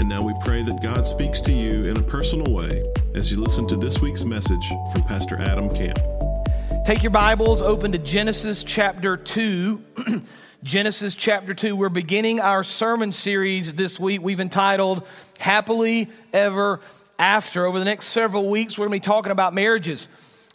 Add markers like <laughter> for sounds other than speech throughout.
And now we pray that God speaks to you in a personal way as you listen to this week's message from Pastor Adam Camp. Take your Bibles, open to Genesis chapter 2. <clears throat> Genesis chapter 2. We're beginning our sermon series this week. We've entitled Happily Ever After. Over the next several weeks, we're going to be talking about marriages.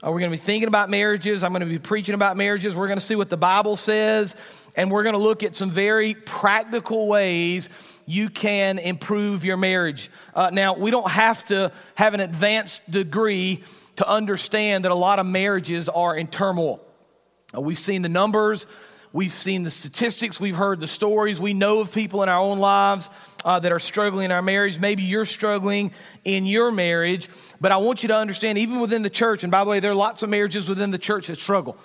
Uh, we're going to be thinking about marriages. I'm going to be preaching about marriages. We're going to see what the Bible says, and we're going to look at some very practical ways you can improve your marriage. Uh, now, we don't have to have an advanced degree to understand that a lot of marriages are in turmoil. Uh, we've seen the numbers, we've seen the statistics, we've heard the stories, we know of people in our own lives. Uh, that are struggling in our marriage. Maybe you're struggling in your marriage, but I want you to understand, even within the church, and by the way, there are lots of marriages within the church that struggle.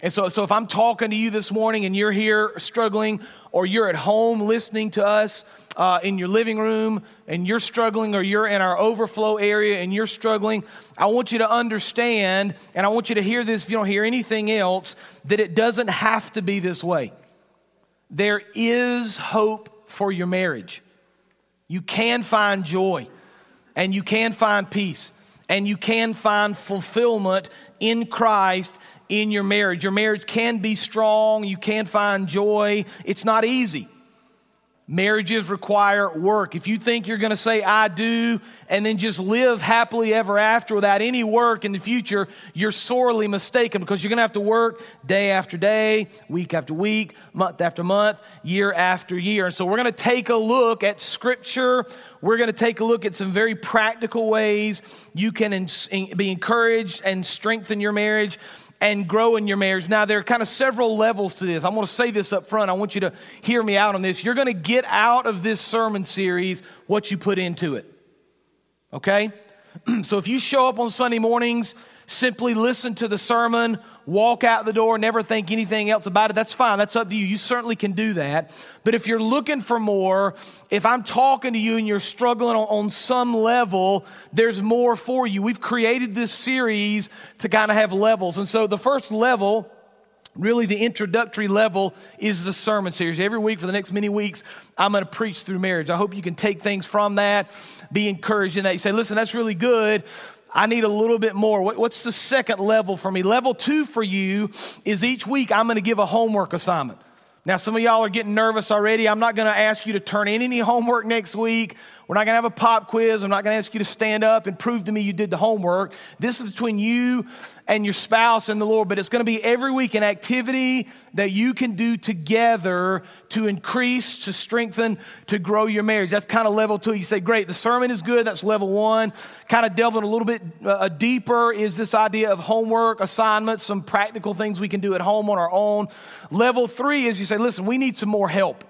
And so, so if I'm talking to you this morning and you're here struggling, or you're at home listening to us uh, in your living room and you're struggling, or you're in our overflow area and you're struggling, I want you to understand, and I want you to hear this if you don't hear anything else, that it doesn't have to be this way. There is hope for your marriage. You can find joy, and you can find peace, and you can find fulfillment in Christ in your marriage. Your marriage can be strong, you can find joy. It's not easy. Marriages require work. If you think you're going to say, I do, and then just live happily ever after without any work in the future, you're sorely mistaken because you're going to have to work day after day, week after week, month after month, year after year. And so we're going to take a look at Scripture. We're going to take a look at some very practical ways you can be encouraged and strengthen your marriage and grow in your marriage. Now, there are kind of several levels to this. I'm going to say this up front. I want you to hear me out on this. You're going to get out of this sermon series what you put into it. Okay? <clears throat> so if you show up on Sunday mornings, simply listen to the sermon, walk out the door, never think anything else about it, that's fine. That's up to you. You certainly can do that. But if you're looking for more, if I'm talking to you and you're struggling on, on some level, there's more for you. We've created this series to kind of have levels. And so the first level, really the introductory level is the sermon series. Every week for the next many weeks, I'm going to preach through marriage. I hope you can take things from that, be encouraged in that. You say, listen, that's really good, I need a little bit more. What's the second level for me? Level two for you is each week I'm going to give a homework assignment. Now, some of y'all are getting nervous already. I'm not going to ask you to turn in any homework next week. We're not going to have a pop quiz. I'm not going to ask you to stand up and prove to me you did the homework. This is between you and your spouse and the Lord, but it's going to be every week an activity that you can do together to increase, to strengthen, to grow your marriage. That's kind of level two. You say, great, the sermon is good. That's level one. Kind of delving a little bit uh, deeper is this idea of homework, assignments, some practical things we can do at home on our own. Level three is you say, listen, we need some more help.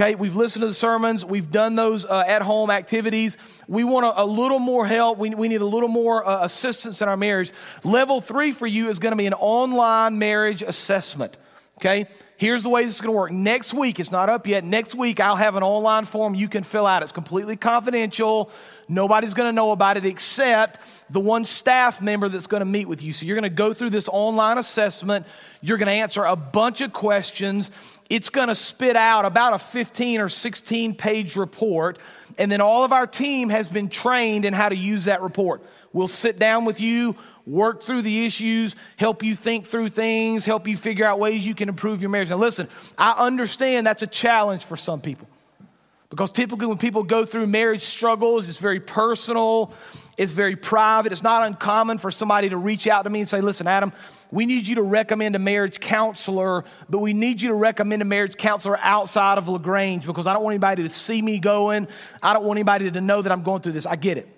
Okay, we've listened to the sermons, we've done those uh, at home activities. We want a, a, little more help, we, we need a little more uh, assistance in our marriage. Level three for you is going to be an online marriage assessment. Okay, here's the way this is going to work. Next week, it's not up yet. Next week, I'll have an online form you can fill out. It's completely confidential. Nobody's going to know about it except the one staff member that's going to meet with you. So you're going to go through this online assessment. You're going to answer a bunch of questions it's going to spit out about a 15 or 16 page report. And then all of our team has been trained in how to use that report. We'll sit down with you, work through the issues, help you think through things, help you figure out ways you can improve your marriage. Now, listen, I understand that's a challenge for some people. Because typically, when people go through marriage struggles, it's very personal, it's very private. It's not uncommon for somebody to reach out to me and say, Listen, Adam, we need you to recommend a marriage counselor, but we need you to recommend a marriage counselor outside of LaGrange because I don't want anybody to see me going. I don't want anybody to know that I'm going through this. I get it.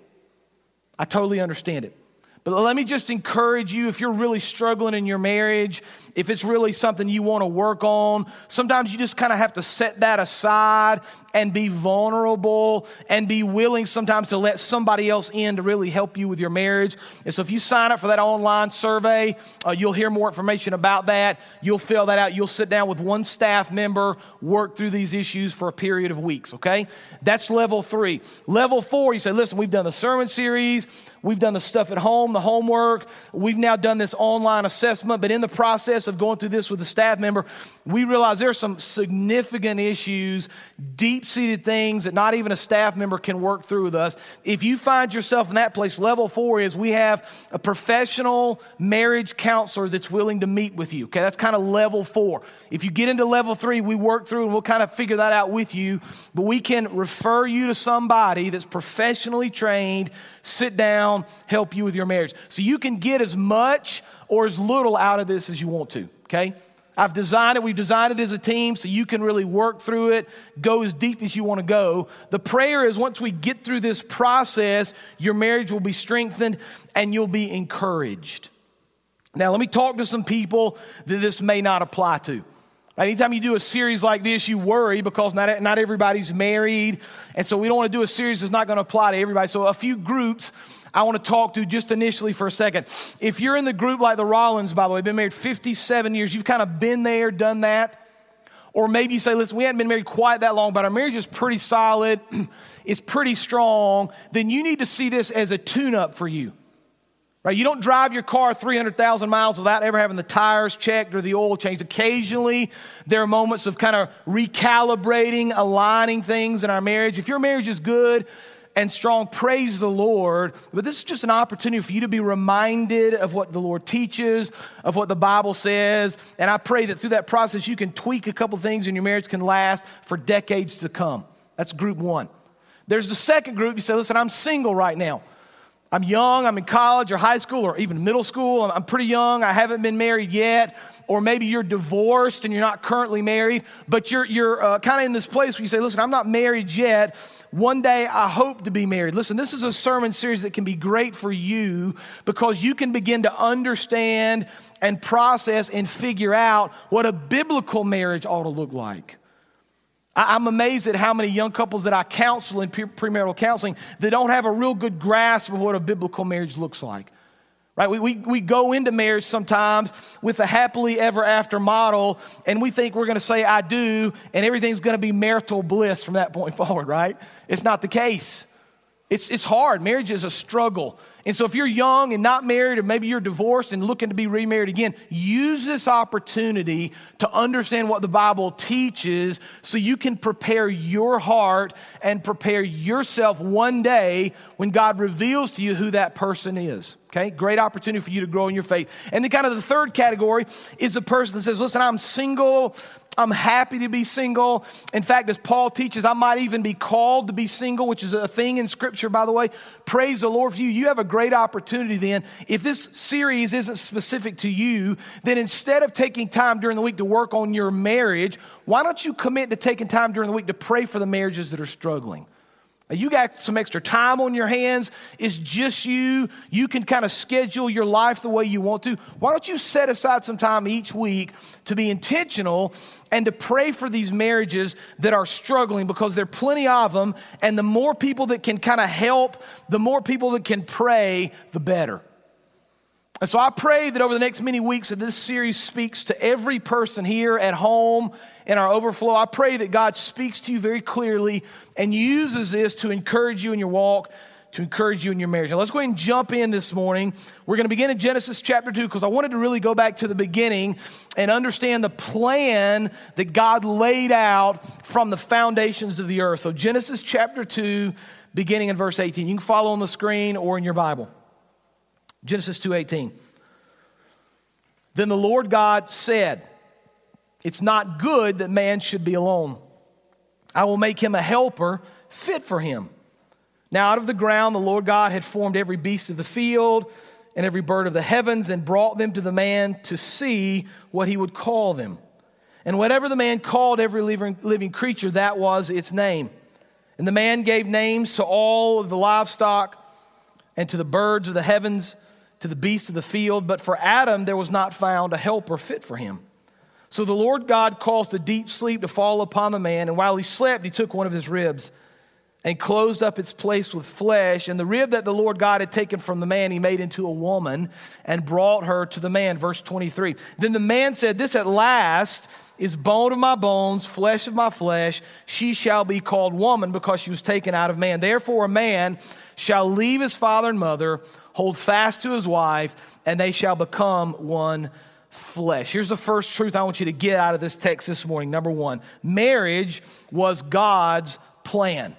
I totally understand it. But let me just encourage you if you're really struggling in your marriage, if it's really something you want to work on, sometimes you just kind of have to set that aside and be vulnerable and be willing sometimes to let somebody else in to really help you with your marriage. And so if you sign up for that online survey, uh, you'll hear more information about that. You'll fill that out. You'll sit down with one staff member, work through these issues for a period of weeks, okay? That's level three. Level four, you say, listen, we've done the sermon series, we've done the stuff at home the homework. We've now done this online assessment, but in the process of going through this with the staff member, we realize there are some significant issues, deep seated things that not even a staff member can work through with us. If you find yourself in that place, level four is we have a professional marriage counselor that's willing to meet with you. Okay, that's kind of level four. If you get into level three, we work through and we'll kind of figure that out with you, but we can refer you to somebody that's professionally trained, sit down, help you with your marriage. So you can get as much or as little out of this as you want to, okay? I've designed it, we've designed it as a team so you can really work through it, go as deep as you want to go. The prayer is once we get through this process, your marriage will be strengthened and you'll be encouraged. Now, let me talk to some people that this may not apply to. Anytime you do a series like this, you worry because not, not everybody's married. And so we don't want to do a series that's not going to apply to everybody. So, a few groups I want to talk to just initially for a second. If you're in the group like the Rollins, by the way, been married 57 years, you've kind of been there, done that. Or maybe you say, listen, we haven't been married quite that long, but our marriage is pretty solid, <clears throat> it's pretty strong. Then you need to see this as a tune up for you. Right? You don't drive your car 300,000 miles without ever having the tires checked or the oil changed. Occasionally, there are moments of kind of recalibrating, aligning things in our marriage. If your marriage is good and strong, praise the Lord. But this is just an opportunity for you to be reminded of what the Lord teaches, of what the Bible says. And I pray that through that process, you can tweak a couple things and your marriage can last for decades to come. That's group one. There's the second group. You say, listen, I'm single right now. I'm young, I'm in college or high school or even middle school, I'm pretty young, I haven't been married yet. Or maybe you're divorced and you're not currently married, but you're, you're uh, kind of in this place where you say, Listen, I'm not married yet. One day I hope to be married. Listen, this is a sermon series that can be great for you because you can begin to understand and process and figure out what a biblical marriage ought to look like. I'm amazed at how many young couples that I counsel in premarital counseling that don't have a real good grasp of what a biblical marriage looks like. Right? We, we, we go into marriage sometimes with a happily ever after model, and we think we're going to say, I do, and everything's going to be marital bliss from that point <laughs> forward, right? It's not the case. It's, it's hard. Marriage is a struggle. And so, if you're young and not married, or maybe you're divorced and looking to be remarried again, use this opportunity to understand what the Bible teaches so you can prepare your heart and prepare yourself one day when God reveals to you who that person is. Okay? Great opportunity for you to grow in your faith. And then, kind of the third category is the person that says, Listen, I'm single, I'm happy to be single. In fact, as Paul teaches, I might even be called to be single, which is a thing in Scripture, by the way. Praise the Lord for you. You have a great opportunity then. If this series isn't specific to you, then instead of taking time during the week to work on your marriage, why don't you commit to taking time during the week to pray for the marriages that are struggling? You got some extra time on your hands. It's just you. You can kind of schedule your life the way you want to. Why don't you set aside some time each week to be intentional and to pray for these marriages that are struggling because there are plenty of them. And the more people that can kind of help, the more people that can pray, the better. And so I pray that over the next many weeks that this series speaks to every person here at home in our overflow. I pray that God speaks to you very clearly and uses this to encourage you in your walk, to encourage you in your marriage. Now let's go ahead and jump in this morning. We're going to begin in Genesis chapter 2 because I wanted to really go back to the beginning and understand the plan that God laid out from the foundations of the earth. So Genesis chapter 2 beginning in verse 18. You can follow on the screen or in your Bible. Genesis 2:18. Then the Lord God said, It's not good that man should be alone. I will make him a helper fit for him. Now, out of the ground, the Lord God had formed every beast of the field and every bird of the heavens and brought them to the man to see what he would call them. And whatever the man called every living, creature, that was its name. And the man gave names to all of the livestock and to the birds of the heavens to the beasts of the field, but for Adam there was not found a helper fit for him. So the Lord God caused a deep sleep to fall upon the man, and while he slept, he took one of his ribs and closed up its place with flesh. And the rib that the Lord God had taken from the man, he made into a woman and brought her to the man. Verse 23. Then the man said, This at last is bone of my bones, flesh of my flesh. She shall be called woman because she was taken out of man. Therefore, a man shall leave his father and mother, hold fast to his wife, and they shall become one flesh. Here's the first truth I want you to get out of this text this morning. Number one, marriage was God's plan.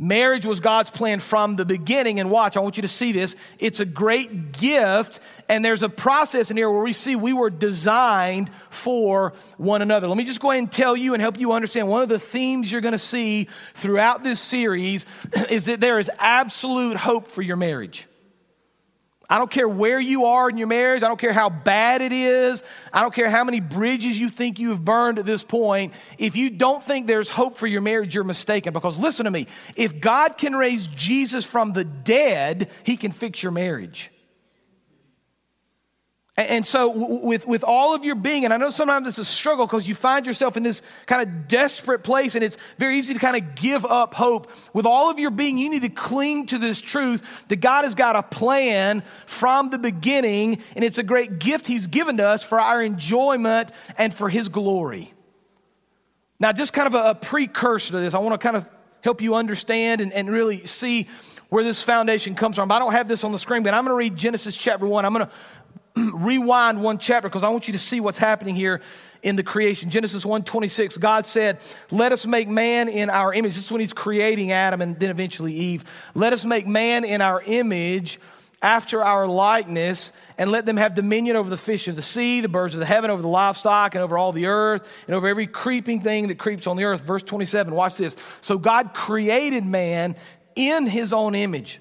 Marriage was God's plan from the beginning. And watch, I want you to see this. It's a great gift, and there's a process in here where we see we were designed for one another. Let me just go ahead and tell you and help you understand one of the themes you're going to see throughout this series <clears throat> is that there is absolute hope for your marriage. I don't care where you are in your marriage. I don't care how bad it is. I don't care how many bridges you think you have burned at this point. If you don't think there's hope for your marriage, you're mistaken. Because listen to me if God can raise Jesus from the dead, he can fix your marriage. And so, with, with all of your being, and I know sometimes it's a struggle because you find yourself in this kind of desperate place, and it's very easy to kind of give up hope. With all of your being, you need to cling to this truth that God has got a plan from the beginning, and it's a great gift He's given to us for our enjoyment and for His glory. Now, just kind of a, a precursor to this, I want to kind of help you understand and, and really see where this foundation comes from. I don't have this on the screen, but I'm going to read Genesis chapter 1. I'm going to <clears throat> rewind one chapter because I want you to see what's happening here in the creation. Genesis 1:26, God said, "Let us make man in our image." This is when he's creating Adam and then eventually Eve. "Let us make man in our image." After our likeness, and let them have dominion over the fish of the sea, the birds of the heaven, over the livestock, and over all the earth, and over every creeping thing that creeps on the earth. Verse 27, watch this. So God created man in his own image.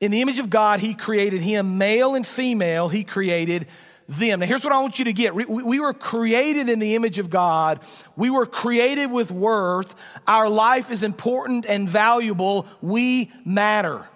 In the image of God, He created him, male and female, He created them. Now, here's what I want you to get. We were created in the image of God. We were created with worth. Our life is important and valuable. We matter.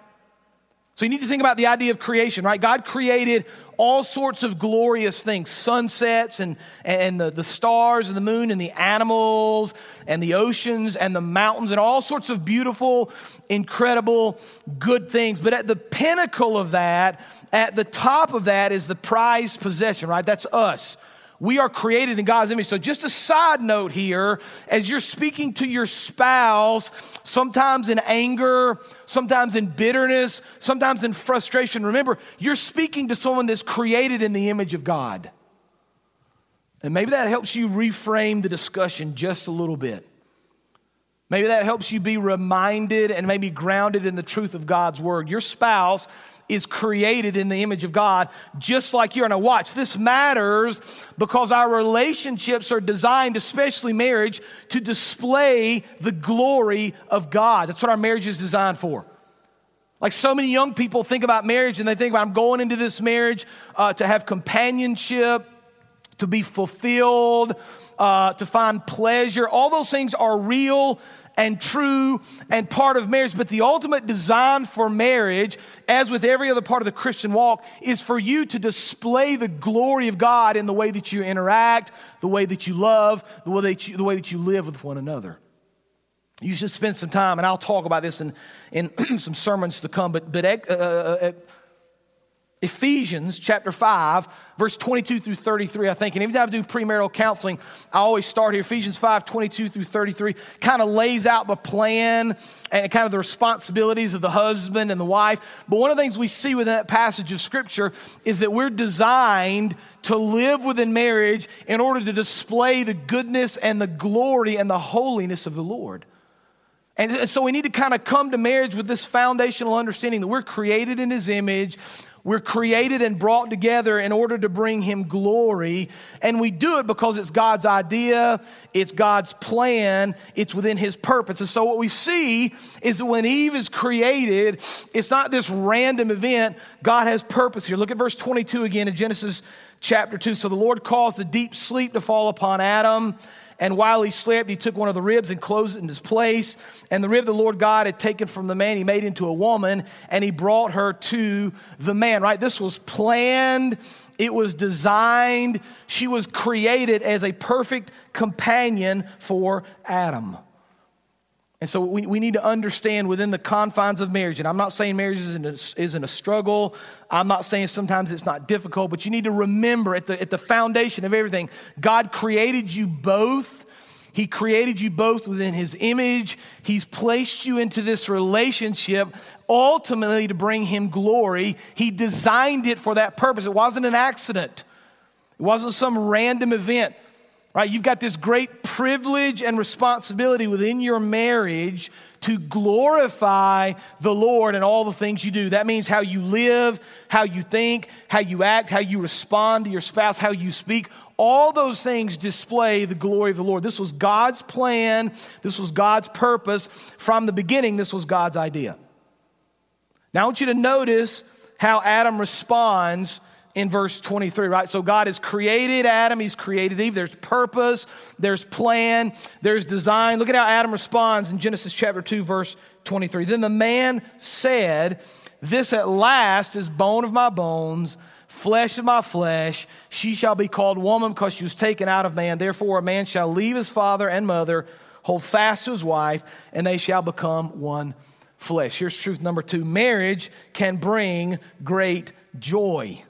So you need to think about the idea of creation, right? God created all sorts of glorious things sunsets and, and the, the stars and the moon and the animals and the oceans and the mountains and all sorts of beautiful, incredible, good things. But at the pinnacle of that, at the top of that, is the prized possession, right? That's us. We are created in God's image. So, just a side note here as you're speaking to your spouse, sometimes in anger, sometimes in bitterness, sometimes in frustration, remember, you're speaking to someone that's created in the image of God. And maybe that helps you reframe the discussion just a little bit. Maybe that helps you be reminded and maybe grounded in the truth of God's word. Your spouse is created in the image of God, just like you are. Now, watch, this matters because our relationships are designed, especially marriage, to display the glory of God. That's what our marriage is designed for. Like so many young people think about marriage and they think about, I'm going into this marriage uh, to have companionship, to be fulfilled, uh, to find pleasure. All those things are real and true and part of marriage. But the ultimate design for marriage, as with every other part of the Christian walk, is for you to display the glory of God in the way that you interact, the way that you love, the way that you, the way that you live with one another. You should spend some time, and I'll talk about this in, in <clears throat> some sermons to come, but, but uh, uh, Ephesians chapter 5, verse 22 through 33, I think. And every time I do premarital counseling, I always start here. Ephesians 5, 22 through 33 kind of lays out the plan and kind of the responsibilities of the husband and the wife. But one of the things we see within that passage of scripture is that we're designed to live within marriage in order to display the goodness and the glory and the holiness of the Lord. And so we need to kind of come to marriage with this foundational understanding that we're created in his image. We're created and brought together in order to bring Him glory. And we do it because it's God's idea, it's God's plan, it's within His purpose. And so, what we see is that when Eve is created, it's not this random event. God has purpose here. Look at verse 22 again in Genesis chapter 2. So, the Lord caused a deep sleep to fall upon Adam And while he slept, he took one of the ribs and closed it in his place. And the rib the Lord God had taken from the man, he made into a woman, and he brought her to the man, right? This was planned, it was designed. She was created as a perfect companion for Adam. And so we, we need to understand within the confines of marriage, and I'm not saying marriage isn't a, isn't a struggle. I'm not saying sometimes it's not difficult, but you need to remember at the, at the foundation of everything, God created you both. He created you both within His image. He's placed you into this relationship ultimately to bring Him glory. He designed it for that purpose. It wasn't an accident, it wasn't some random event right? You've got this great privilege and responsibility within your marriage to glorify the Lord in all the things you do. That means how you live, how you think, how you act, how you respond to your spouse, how you speak. All those things display the glory of the Lord. This was God's plan, this was God's purpose. From the beginning, this was God's idea. Now, I want you to notice how Adam responds in verse 23, right? So God has created Adam, He's created Eve. There's purpose, there's plan, there's design. Look at how Adam responds in Genesis chapter 2, verse 23. Then the man said, This at last is bone of my bones, flesh of my flesh. She shall be called woman because she was taken out of man. Therefore, a man shall leave his father and mother, hold fast to his wife, and they shall become one flesh. Here's truth number two marriage can bring great joy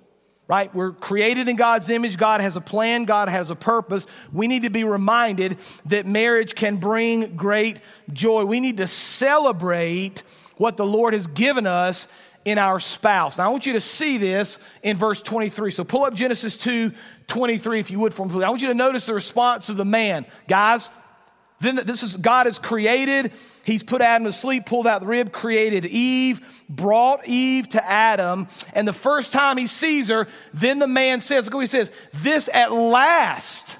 right? We're created in God's image. God has a plan, God has a purpose. We need to be reminded that marriage can bring great joy. We need to celebrate what the Lord has given us in our spouse. Now, I want you to see this in verse 23. So pull up Genesis 2 23, if you would, for me. I want you to notice the response of the man. Guys, then this is God has created He's put Adam to sleep, pulled out the rib, created Eve, brought Eve to Adam. And the first time he sees her, then the man says, look what he says, This at last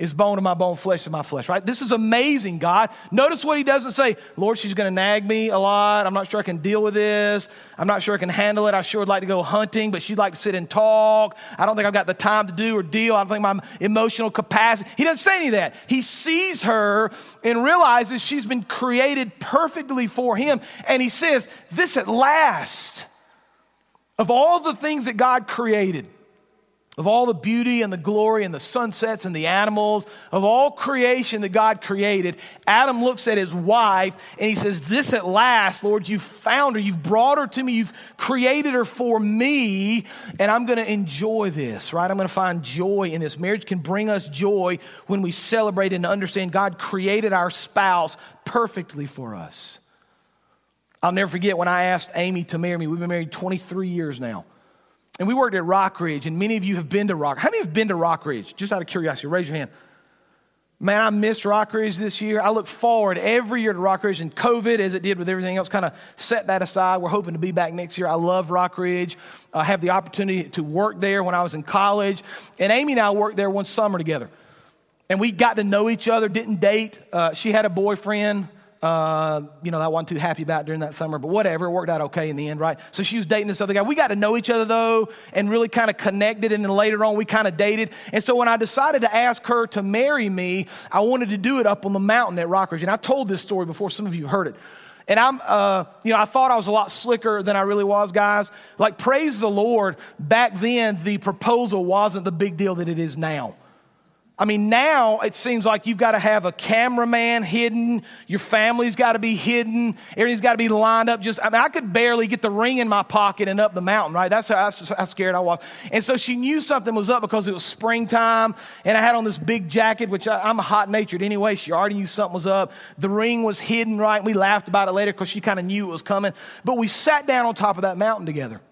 is bone of my bone, flesh of my flesh, right? This is amazing, God. Notice what he doesn't say, Lord, she's going to nag me a lot. I'm not sure I can deal with this. I'm not sure I can handle it. I sure would like to go hunting, but she'd like to sit and talk. I don't think I've got the time to do or deal. I don't think my emotional capacity. He doesn't say any of that. He sees her and realizes she's been created perfectly for him. And he says, This at last, of all the things that God created, of all the beauty and the glory and the sunsets and the animals, of all creation that God created, Adam looks at his wife and he says, This at last, Lord, you've found her, you've brought her to me, you've created her for me, and I'm going to enjoy this, right? I'm going to find joy in this. Marriage can bring us joy when we celebrate and understand God created our spouse perfectly for us. I'll never forget when I asked Amy to marry me. We've been married 23 years now. And we worked at Rock Ridge, and many of you have been to Rock. How many have been to Rock Ridge? Just out of curiosity, raise your hand. Man, I missed Rock Ridge this year. I look forward every year to Rock Ridge, and COVID, as it did with everything else, kind of set that aside. We're hoping to be back next year. I love Rock Ridge. I have the opportunity to work there when I was in college, and Amy and I worked there one summer together. And we got to know each other, didn't date. Uh, she had a boyfriend uh, you know, I wasn't too happy about during that summer, but whatever, it worked out okay in the end, right? So she was dating this other guy. We got to know each other though and really kind of connected. And then later on, we kind of dated. And so when I decided to ask her to marry me, I wanted to do it up on the mountain at Rockridge. And I told this story before, some of you heard it. And I'm, uh, you know, I thought I was a lot slicker than I really was, guys. Like, praise the Lord, back then, the proposal wasn't the big deal that it is now. I mean, now it seems like you've got to have a cameraman hidden, your family's got to be hidden, everything's got to be lined up. Just, I mean, I could barely get the ring in my pocket and up the mountain, right? That's how, that's how scared I was. And so she knew something was up because it was springtime, and I had on this big jacket, which I, am a hot natured anyway. She already knew something was up. The ring was hidden, right? We laughed about it later because she kind of knew it was coming. But we sat down on top of that mountain together.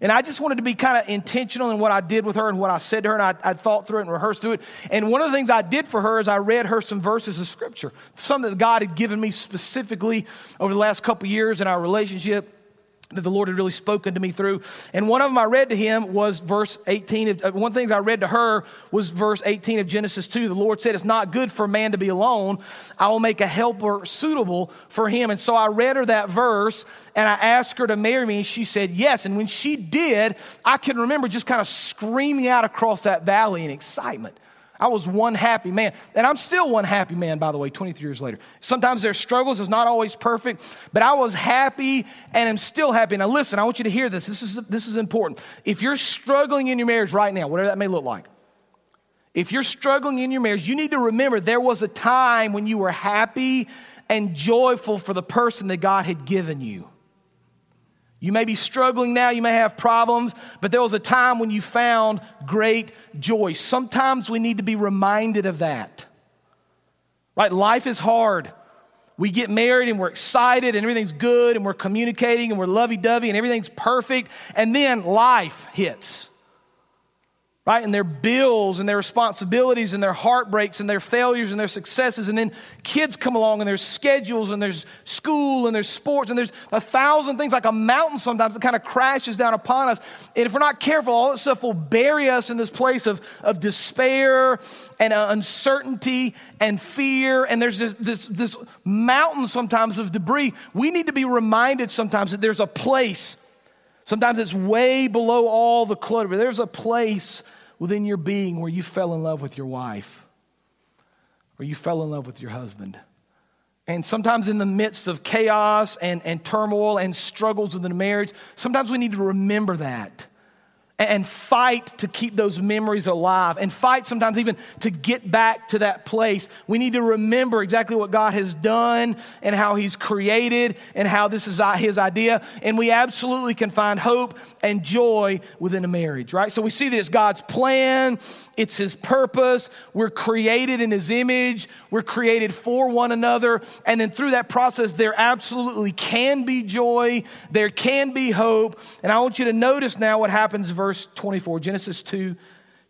And I just wanted to be kind of intentional in what I did with her and what I said to her, and I, I thought through it and rehearsed through it. And one of the things I did for her is I read her some verses of scripture, some that God had given me specifically over the last couple years in our relationship that the Lord had really spoken to me through. And one of them I read to him was verse 18. Of, uh, one of the things I read to her was verse 18 of Genesis 2. The Lord said, It's not good for man to be alone. I will make a helper suitable for him. And so I read her that verse and I asked her to marry me. And she said yes. And when she did, I can remember just kind of screaming out across that valley in excitement. I was one happy man. And I'm still one happy man, by the way, 23 years later. Sometimes there's struggles, it's not always perfect, but I was happy and I'm still happy. Now, listen, I want you to hear this. This is, this is important. If you're struggling in your marriage right now, whatever that may look like, if you're struggling in your marriage, you need to remember there was a time when you were happy and joyful for the person that God had given you. You may be struggling now, you may have problems, but there was a time when you found great joy. Sometimes we need to be reminded of that. Right? Life is hard. We get married and we're excited and everything's good and we're communicating and we're lovey dovey and everything's perfect. And then life hits right? And their bills and their responsibilities and their heartbreaks and their failures and their successes. And then kids come along and there's schedules and there's school and there's sports and there's a thousand things like a mountain sometimes that kind of crashes down upon us. And if we're not careful, all that stuff will bury us in this place of, of despair and uh, uncertainty and fear. And there's this, this, this mountain sometimes of debris. We need to be reminded sometimes that there's a place. Sometimes it's way below all the clutter, but there's a place within your being where you fell in love with your wife or you fell in love with your husband. And sometimes in the midst of chaos and, and turmoil and struggles within a marriage, sometimes we need to remember that and fight to keep those memories alive and fight sometimes even to get back to that place. We need to remember exactly what God has done and how He's created and how this is uh, His idea. And we absolutely can find hope and joy within a marriage, right? So we see that it's God's plan, it's His purpose. We're created in His image, we're created for one another. And then through that process, there absolutely can be joy, there can be hope. And I want you to notice now what happens, verse verse 24, Genesis 2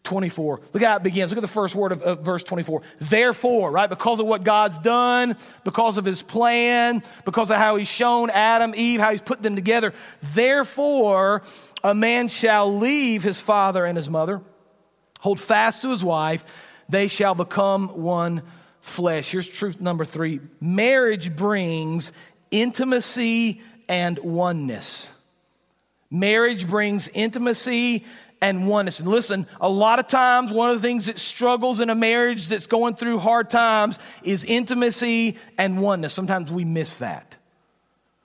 24. Look how it begins. Look at the first word of, of, verse 24. Therefore, right? Because of what God's done, because of his plan, because of how he's shown Adam, Eve, how he's put them together. Therefore, a man shall leave his father and his mother, hold fast to his wife, they shall become one flesh. Here's truth number three marriage brings intimacy and oneness. Marriage brings intimacy and oneness. And listen, a lot of times, one of the things that struggles in a marriage that's going through hard times is intimacy and oneness. Sometimes we miss that.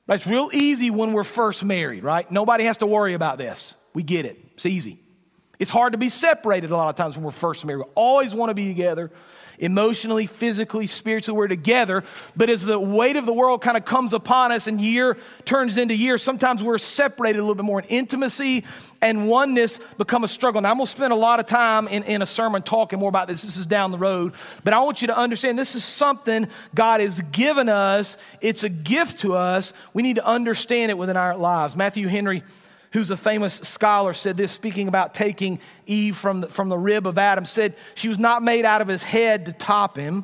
But it's real easy when we're first married, right? Nobody has to worry about this. We get it. It's easy. It's hard to be separated a lot of times when we're first married. We always want to be together emotionally, physically, spiritually, we're together. But as the weight of the world kind of comes upon us and year turns into year, sometimes we're separated a little bit more. And intimacy and oneness become a struggle. Now, I'm going to spend a lot of time in, in a sermon talking more about this. This is down the road. But I want you to understand this is something God has given us, it's a gift to us. We need to understand it within our lives. Matthew Henry who's a famous scholar, said this, speaking about taking Eve from the, from the rib of Adam, said she was not made out of his head to top him,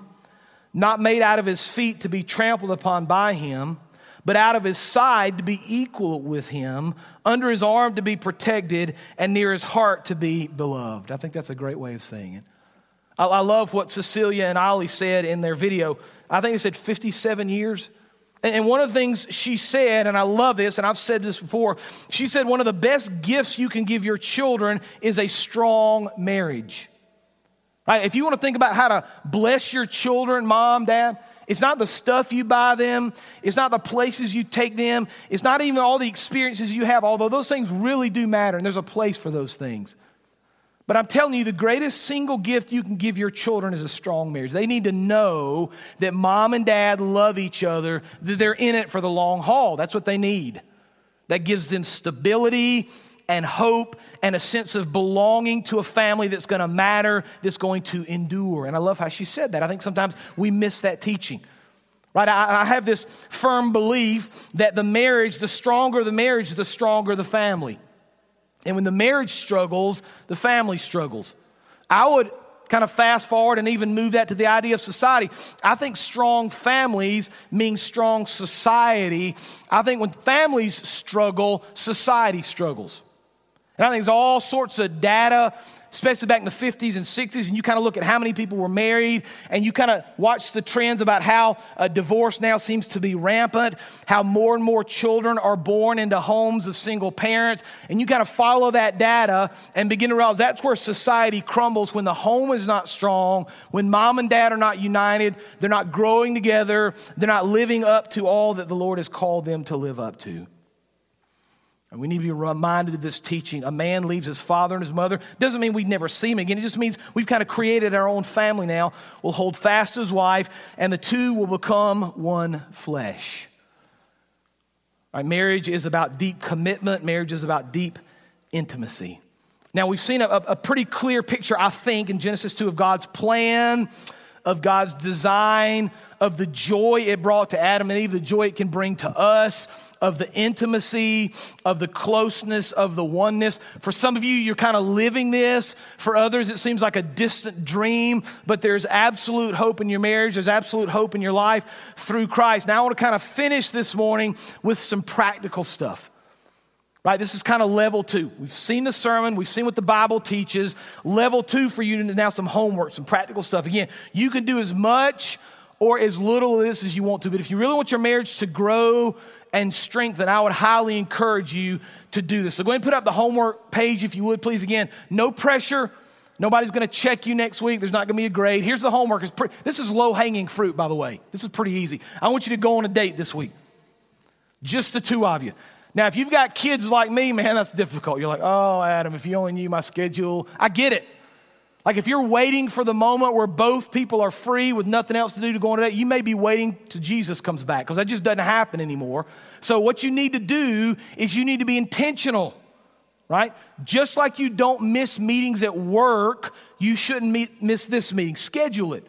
not made out of his feet to be trampled upon by him, but out of his side to be equal with him, under his arm to be protected, and near his heart to be beloved. I think that's a great way of saying it. I, love what Cecilia and Ollie said in their video. I think they said 57 years. And one of the things she said, and I love this, and I've said this before, she said one of the best gifts you can give your children is a strong marriage. Right? If you want to think about how to bless your children, mom, dad, it's not the stuff you buy them, it's not the places you take them, it's not even all the experiences you have, although those things really do matter, and there's a place for those things. But I'm telling you, the greatest single gift you can give your children is a strong marriage. They need to know that mom and dad love each other, that they're in it for the long haul. That's what they need. That gives them stability and hope and a sense of belonging to a family that's going to matter, that's going to endure. And I love how she said that. I think sometimes we miss that teaching. Right? I, I have this firm belief that the marriage, the stronger the marriage, the stronger the family. And when the marriage struggles, the family struggles. I would kind of fast forward and even move that to the idea of society. I think strong families mean strong society. I think when families struggle, society struggles. And I think there's all sorts of data especially back in the 50s and 60s, and you kind of look at how many people were married, and you kind of watch the trends about how divorce now seems to be rampant, how more and more children are born into homes of single parents, and you kind of follow that data and begin to realize that's where society crumbles when the home is not strong, when mom and dad are not united, they're not growing together, they're not living up to all that the Lord has called them to live up to. And we need to be reminded of this teaching. A man leaves his father and his mother. Doesn't mean we never see him again. It just means we've kind of created our own family now. We'll hold fast to his wife, and the two will become one flesh. Marriage is about deep commitment, marriage is about deep intimacy. Now, we've seen a, a pretty clear picture, I think, in Genesis 2 of God's plan, of God's design, of the joy it brought to Adam and Eve, the joy it can bring to us of the intimacy, of the closeness, of the oneness. For some of you, you're kind of living this. For others, it seems like a distant dream, but there's absolute hope in your marriage. There's absolute hope in your life through Christ. Now, I want to kind of finish this morning with some practical stuff. Right, this is kind of level two. We've seen the sermon, we've seen what the Bible teaches. Level two for you is now some homework, some practical stuff. Again, you can do as much or as little of this as you want to, but if you really want your marriage to grow and strengthen, I would highly encourage you to do this. So go ahead and put up the homework page if you would, please. Again, no pressure. Nobody's going to check you next week. There's not going to be a grade. Here's the homework. It's pre- this is low hanging fruit, by the way. This is pretty easy. I want you to go on a date this week. Just the two of you. Now, if you've got kids like me, man, that's difficult. You're like, oh, Adam, if you only knew my schedule. I get it. Like if you're waiting for the moment where both people are free with nothing else to do to go on date, you may be waiting till Jesus comes back because that just doesn't happen anymore. So what you need to do is you need to be intentional, right? Just like you don't miss meetings at work, you shouldn't meet, miss this meeting. Schedule it.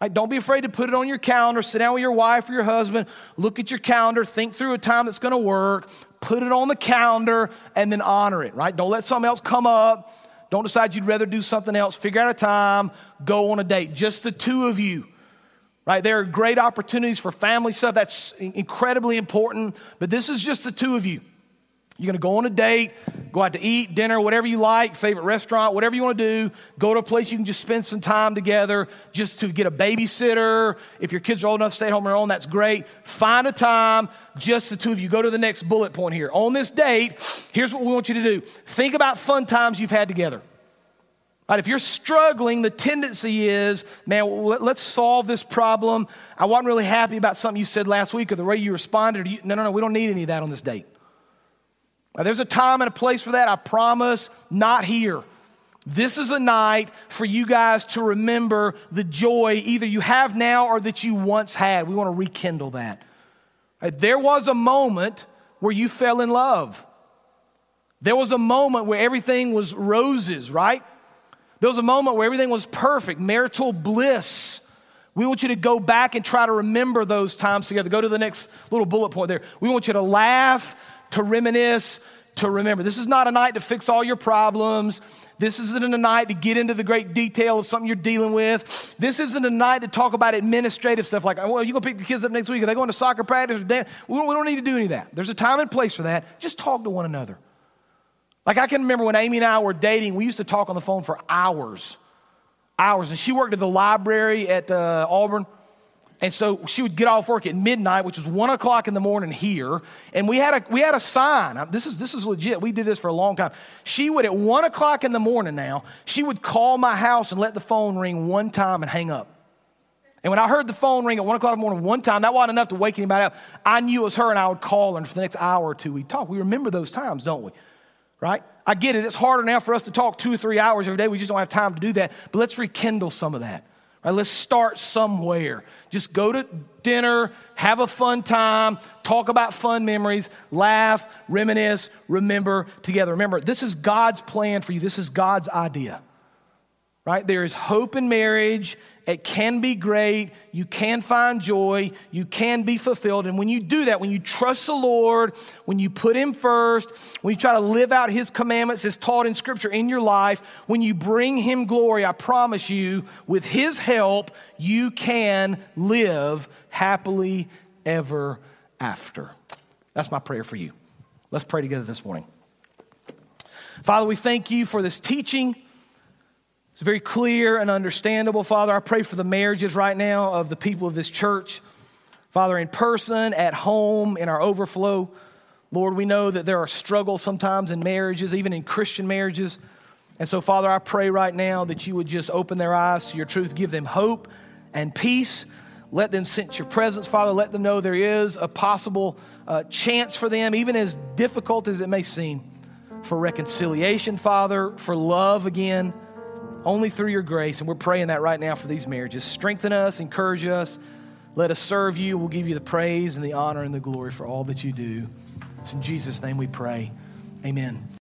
Right? Don't be afraid to put it on your calendar. Sit down with your wife or your husband, look at your calendar, think through a time that's going to work, put it on the calendar, and then honor it, right? Don't let something else come up don't decide you'd rather do something else. Figure out a time, go on a date. Just the two of you. Right? There are great opportunities for family stuff. That's incredibly important. But this is just the two of you. You're going to go on a date, go out to eat, dinner, whatever you like, favorite restaurant, whatever you want to do. Go to a place you can just spend some time together, just to get a babysitter. If your kids are old enough to stay at home on their own, that's great. Find a time, just the two of you. Go to the next bullet point here. On this date, here's what we want you to do think about fun times you've had together. Right, if you're struggling, the tendency is, man, let's solve this problem. I wasn't really happy about something you said last week or the way you responded. no, no, no, we don't need any of that on this date. Now, there's a time and a place for that, I promise, not here. This is a night for you guys to remember the joy either you have now or that you once had. We want to rekindle that. There was a moment where you fell in love. There was a moment where everything was roses, right? There was a moment where everything was perfect, marital bliss. We want you to go back and try to remember those times together. Go to the next little bullet point there. We want you to laugh to reminisce, to remember. This is not a night to fix all your problems. This isn't a night to get into the great detail of something you're dealing with. This isn't a night to talk about administrative stuff like, well, you going to pick the kids up next week? Are they going to soccer practice or dance? We don't, we don't need to do any of that. There's a time and place for that. Just talk to one another. Like I can remember when Amy and I were dating, we used to talk on the phone for hours. Hours. And she worked at the library at uh, Auburn. And so she would get off work at midnight, which was one o'clock in the morning here. And we had a, we had a sign. This is, this is legit. We did this for a long time. She would, at one o'clock in the morning now, she would call my house and let the phone ring one time and hang up. And when I heard the phone ring at one o'clock in the morning one time, that wasn't enough to wake anybody up. I knew it was her and I would call her and for the next hour or two we'd talk. We remember those times, don't we? Right? I get it. It's harder now for us to talk two or three hours every day. We just don't have time to do that. But let's rekindle some of that. Right, let's start somewhere. Just go to dinner, have a fun time, talk about fun memories, laugh, reminisce, remember together. Remember, this is God's plan for you. This is God's idea. Right? There is hope in marriage it can be great. You can find joy. You can be fulfilled. And when you do that, when you trust the Lord, when you put Him first, when you try to live out His commandments as taught in Scripture in your life, when you bring Him glory, I promise you, with His help, you can live happily ever after. That's my prayer for you. Let's pray together this morning. Father, we thank you for this teaching. It's very clear and understandable, Father. I pray for the marriages right now of the people of this church. Father, in person, at home, in our overflow. Lord, we know that there are struggles sometimes in marriages, even in Christian marriages. And so, Father, I pray right now that you would just open their eyes to your truth, give them hope and peace. Let them sense your presence, Father. Let them know there is a possible uh, chance for them, even as difficult as it may seem, for reconciliation, Father, for love again only through your grace. And we're praying that right now for these marriages. Strengthen us, encourage us. Let us serve you. We'll give you the praise and the honor and the glory for all that you do. It's in Jesus' name we pray. Amen.